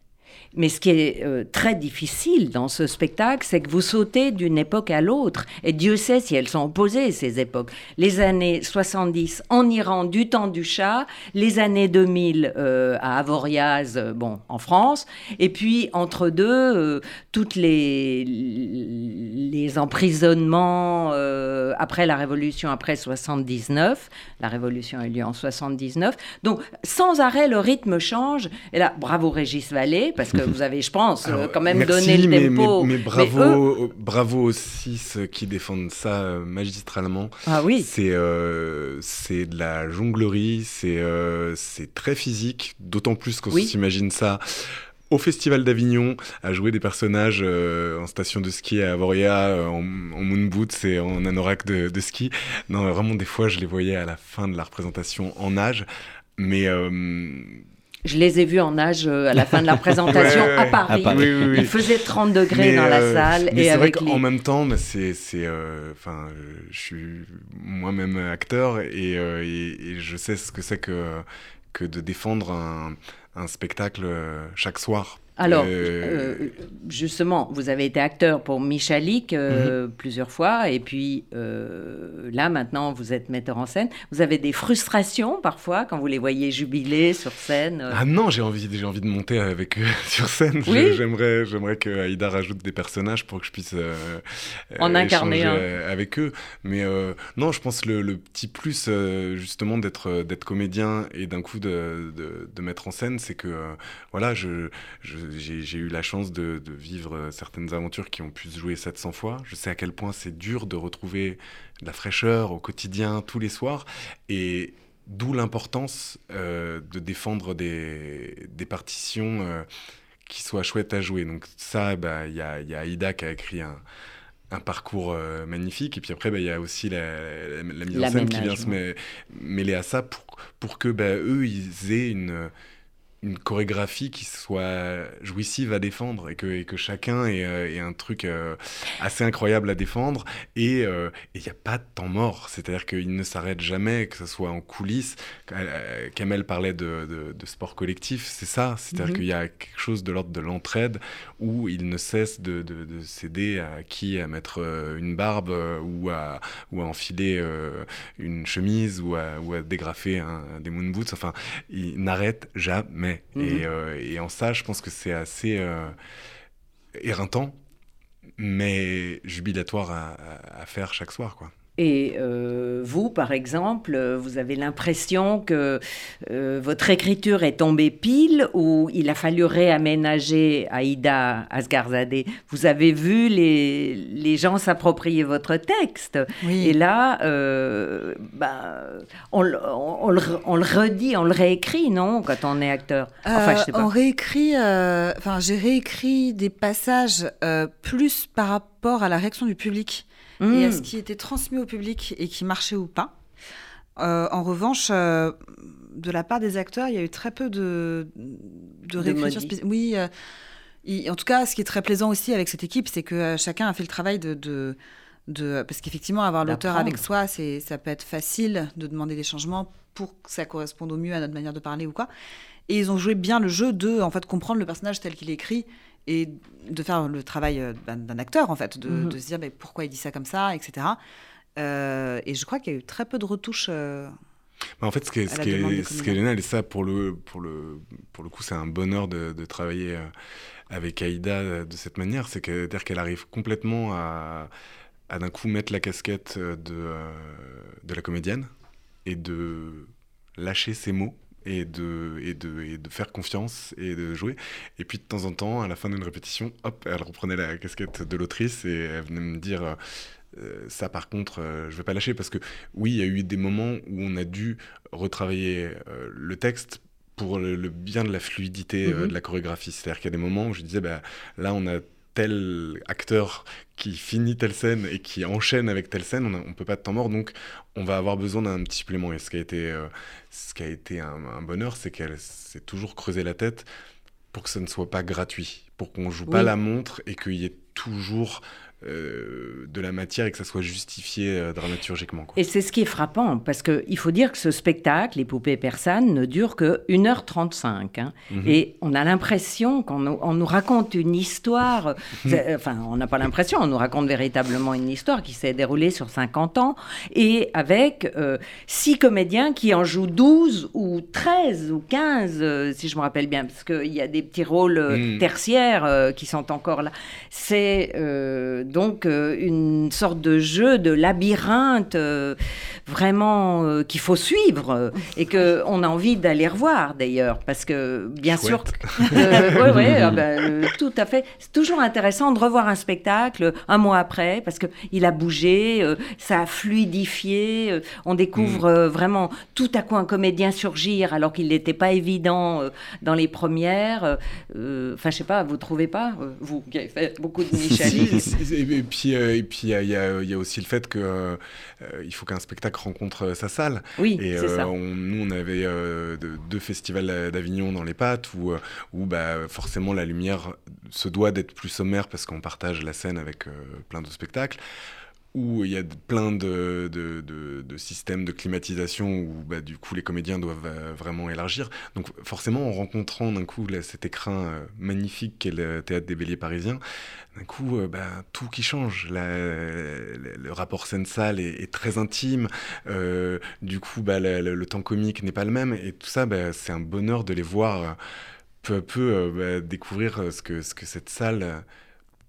Speaker 2: mais ce qui est euh, très difficile dans ce spectacle, c'est que vous sautez d'une époque à l'autre. Et Dieu sait si elles sont opposées, ces époques. Les années 70 en Iran, du temps du chat, les années 2000 euh, à Avoriaz, euh, bon, en France, et puis entre deux, toutes les, les emprisonnements après la Révolution, après 79. La Révolution a eu lieu en 79. Donc, sans arrêt, le rythme change. Et là, bravo Régis Vallée, parce que vous avez, je pense, euh, quand même donné le tempo.
Speaker 3: Mais, bravo, bravo aux six qui défendent ça euh, magistralement.
Speaker 2: Ah oui.
Speaker 3: C'est euh, c'est de la jonglerie, c'est c'est très physique, d'autant plus qu'on s'imagine ça au Festival d'Avignon à jouer des personnages en station de ski à Avoria, en, moon boots et en anorak de, de, ski. Non, vraiment, des fois, je les voyais à la fin de la représentation en nage. Mais
Speaker 2: je les ai vus en nage euh, à la fin de la présentation à Paris. Il faisait 30 degrés dans la euh, salle.
Speaker 3: et avec vrai même temps, c'est, euh, enfin, je suis moi-même acteur et, et, je sais ce que c'est que, que de défendre un, un spectacle chaque soir.
Speaker 2: Alors, euh, euh, justement, vous avez été acteur pour Michalik euh, mhm. plusieurs fois, et puis là, maintenant, vous êtes metteur en scène. Vous avez des frustrations parfois quand vous les voyez jubiler sur scène
Speaker 3: Ah non, j'ai envie, j'ai envie de monter avec eux sur scène. J'aimerais, j'aimerais que Aïda rajoute des personnages pour que je puisse
Speaker 2: en incarner
Speaker 3: avec eux. Mais non, je pense le, le petit plus, justement, d'être, d'être comédien et d'un coup de, de, mettre en scène, c'est que, voilà, je, je j'ai eu la chance de, vivre euh, certaines aventures qui ont pu se jouer 700 fois. Je sais à quel point c'est dur de retrouver de la fraîcheur au quotidien, tous les soirs. Et d'où l'importance euh, de défendre des, partitions euh, qui soient chouettes à jouer. Donc ça, bah, il y, a, y a Aïda qui a écrit un, parcours magnifique. Et puis après, bah, il y a aussi la, mise en scène qui vient se mêler à ça pour, pour que bah, eux, ils aient une une chorégraphie qui soit jouissive à défendre et que, et que chacun ait, euh, un truc euh, assez incroyable à défendre. Et euh, il n'y a pas de temps mort, c'est-à-dire qu'il ne s'arrête jamais, que ce soit en coulisses. Kamel parlait de, de, sport collectif, c'est ça, c'est-à-dire mhm. qu'il y a quelque chose de l'ordre de l'entraide où il ne cesse de, de, céder à qui à mettre une barbe ou à, ou à enfiler une chemise ou à, ou à dégrafer un, des moon boots. Enfin, il n'arrête jamais. Mhm. Et, euh, et, en ça, je pense que c'est assez euh, éreintant mais jubilatoire à, à faire chaque soir, quoi.
Speaker 2: Et euh, vous, par exemple, vous avez l'impression que euh, votre écriture est tombée pile ou il a fallu réaménager Aïda Asgarzadeh. Vous avez vu les, les gens s'approprier votre texte. Et là, euh, bah, on, on, le, on, le, redit, on le réécrit, non, quand on est acteur?
Speaker 5: Enfin, je sais pas. On réécrit, enfin, j'ai réécrit des passages plus par rapport à la réaction du public et à ce hmm. qui était transmis au public et qui marchait ou pas. Euh, en revanche, euh, de la part des acteurs, il y a eu très peu de, de, réécriture. Oui, euh, en tout cas, ce qui est très plaisant aussi avec cette équipe, c'est que chacun a fait le travail de. de, de parce qu'effectivement, avoir l'auteur avec soi, ça peut être facile de demander des changements pour que ça corresponde au mieux à notre manière de parler ou quoi. Et ils ont joué bien le jeu de en fait comprendre le personnage tel qu'il est écrit et de faire le travail euh, d'un acteur, en fait, de, mhm. se dire mais pourquoi il dit ça comme ça, etc. Euh, et je crois qu'il y a eu très peu de retouches. Euh,
Speaker 3: bah, en fait, ce qui est, ce qui est, ce qui est génial, et ça, pour le, pour le, pour le coup, c'est un bonheur de, de travailler avec Aïda de cette manière, c'est qu'elle arrive complètement à, à d'un coup mettre la casquette de, de la comédienne et de lâcher ses mots et de, et, de, et de faire confiance et de jouer. Et puis de temps en temps, à la fin d'une répétition, hop, elle reprenait la casquette de l'autrice et elle venait me dire euh, ça par contre, euh, je vais pas lâcher parce que oui, il y a eu des moments où on a dû retravailler euh, le texte pour le, bien de la fluidité mm-hmm. de la chorégraphie. C'est-à-dire qu'il y a des moments où je disais, bah, là on a tel acteur qui finit telle scène et qui enchaîne avec telle scène, on ne peut pas de temps mort, donc on va avoir besoin d'un petit supplément. Et ce qui a été, euh, ce qui a été un, bonheur, c'est qu'elle s'est toujours creusé la tête pour que ça ne soit pas gratuit, pour qu'on joue pas la montre et qu'il y ait toujours euh, de la matière et que ça soit justifié euh, dramaturgiquement.
Speaker 2: Et c'est ce qui est frappant, parce qu'il faut dire que ce spectacle, Les poupées persanes, ne dure que 1h35. Hein. Mhm. Et on a l'impression qu'on nous, raconte une histoire, enfin on n'a pas l'impression, on nous raconte véritablement une histoire qui s'est déroulée sur 50 ans, et avec euh, six comédiens qui en jouent 12 ou 13 ou 15, si je me rappelle bien, parce qu'il y a des petits rôles mhm. tertiaires qui sont encore là. C'est donc euh, une sorte de jeu de labyrinthe euh, vraiment euh, qu'il faut suivre et que on a envie d'aller revoir d'ailleurs parce que bien sûr ouais, ouais, ah ben, tout à fait. C'est toujours intéressant de revoir un spectacle un mois après parce que il a bougé ça a fluidifié on découvre mm. vraiment tout à coup un comédien surgir alors qu'il n'était pas évident dans les premières enfin je sais pas vous trouvez pas vous qui avez fait beaucoup de Michel
Speaker 3: et, puis, euh, et puis il y, a aussi le fait que euh, il faut qu'un spectacle rencontre sa salle.
Speaker 2: Oui,
Speaker 3: et
Speaker 2: ça.
Speaker 3: nous, on avait deux festivals d'Avignon dans les pattes où, où bah, forcément la lumière se doit d'être plus sommaire parce qu'on partage la scène avec plein de spectacles où il y a plein de, de, de, systèmes de climatisation où bah, du coup les comédiens doivent euh, vraiment élargir. Donc forcément en rencontrant d'un coup cet écrin euh, magnifique qu'est le théâtre des Béliers parisiens, d'un coup euh, bah, tout qui change. le rapport scène-salle est, très intime, du coup bah, le, temps comique n'est pas le même et tout ça c'est un bonheur de les voir peu à peu découvrir ce que, ce que cette salle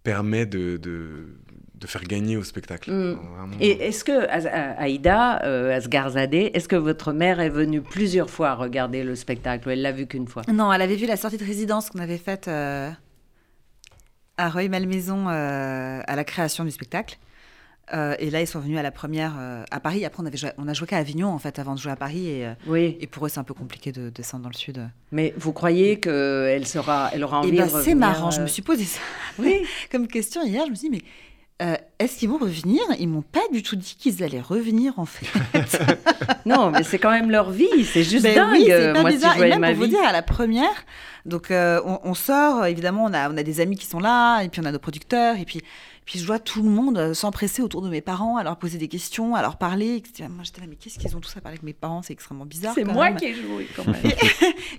Speaker 3: permet de, de faire gagner au spectacle. Mm.
Speaker 2: Et est-ce que, Aïda euh, Asgarzadeh, est-ce que votre mère est venue plusieurs fois regarder le spectacle ou elle l'a vu qu'une fois?
Speaker 5: Non, elle avait vu la sortie de résidence qu'on avait faite euh, à Rueil-Malmaison euh, à la création du spectacle. Euh, et là, ils sont venus à la première à Paris. Après, on, avait on a joué qu'à Avignon, en fait, avant de jouer à Paris. Et,
Speaker 2: oui.
Speaker 5: et pour eux, c'est un peu compliqué de descendre dans le sud.
Speaker 2: Mais vous croyez qu'elle sera, elle aura envie
Speaker 5: eh ben,
Speaker 2: de
Speaker 5: C'est marrant, je me suis posé ça oui. comme question hier. Je me suis dit, mais euh, est-ce qu'ils vont revenir? Ils m'ont pas du tout dit qu'ils allaient revenir en fait.
Speaker 2: non, mais c'est quand même leur vie, c'est juste ben dingue. Oui, Moi, bizarre. Si je
Speaker 5: et même
Speaker 2: ma
Speaker 5: pour vous dire, à la première, donc euh, on, on, sort, évidemment, on a, on a des amis qui sont là, et puis on a nos producteurs, et puis puis je vois tout le monde euh, s'empresser autour de mes parents, à leur poser des questions, à leur parler. Etc. Moi, j'étais là, mais qu'est-ce qu'ils ont tous à parler avec mes parents? C'est extrêmement bizarre.
Speaker 2: C'est moi qui ai joué quand même.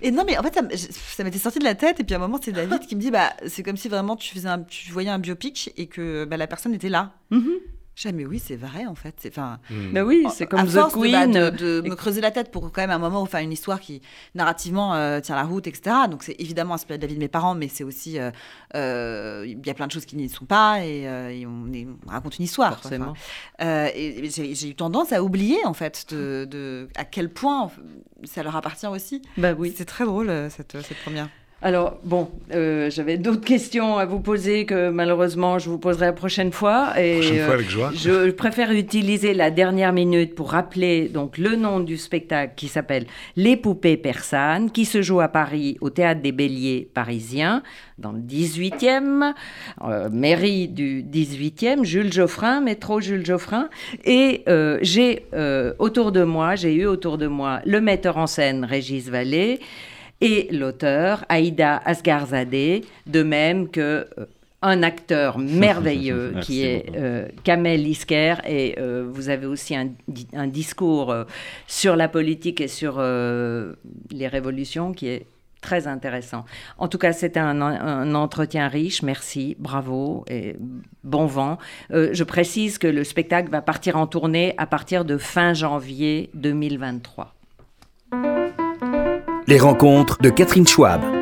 Speaker 5: Et, non, mais en fait, ça, m'était sorti de la tête. Et puis à un moment, c'est David qui me dit, bah, c'est comme si vraiment tu, faisais tu voyais un biopic et que bah, la personne était là. Mm-hmm. Mais oui, c'est vrai en fait. Enfin,
Speaker 2: hmm. bah oui, c'est comme The Queen.
Speaker 5: De, de, me creuser la tête pour quand même un moment où faire une histoire qui narrativement euh, tient la route, etc. Donc c'est évidemment inspiré de la vie de mes parents, mais c'est aussi euh, euh, il y a plein de choses qui n'y sont pas et, on, raconte une histoire.
Speaker 2: Forcément.
Speaker 5: et, j'ai eu tendance à oublier en fait de, à quel point ça leur appartient aussi.
Speaker 2: Bah oui,
Speaker 5: c'est très drôle cette, cette première.
Speaker 2: Alors, bon, euh, j'avais d'autres questions à vous poser que malheureusement je vous poserai la prochaine fois.
Speaker 3: Et, prochaine fois avec joie.
Speaker 2: Euh, je préfère utiliser la dernière minute pour rappeler donc le nom du spectacle qui s'appelle Les poupées persanes, qui se joue à Paris au Théâtre des Béliers parisiens, dans le 18e, euh, mairie du 18e, Jules Geoffrin, métro Jules Geoffrin. Et j'ai autour de moi, j'ai eu autour de moi le metteur en scène Régis Vallée, et l'auteur Aïda Asgarzadeh, de même que euh, un acteur merveilleux qui est euh, Kamel Isker et euh, vous avez aussi un, discours sur la politique et sur les révolutions qui est très intéressant. En tout cas, c'était un, un, entretien riche. Merci, bravo et bon vent. je précise que le spectacle va partir en tournée à partir de fin janvier 2023.
Speaker 1: Les rencontres de Catherine Schwab.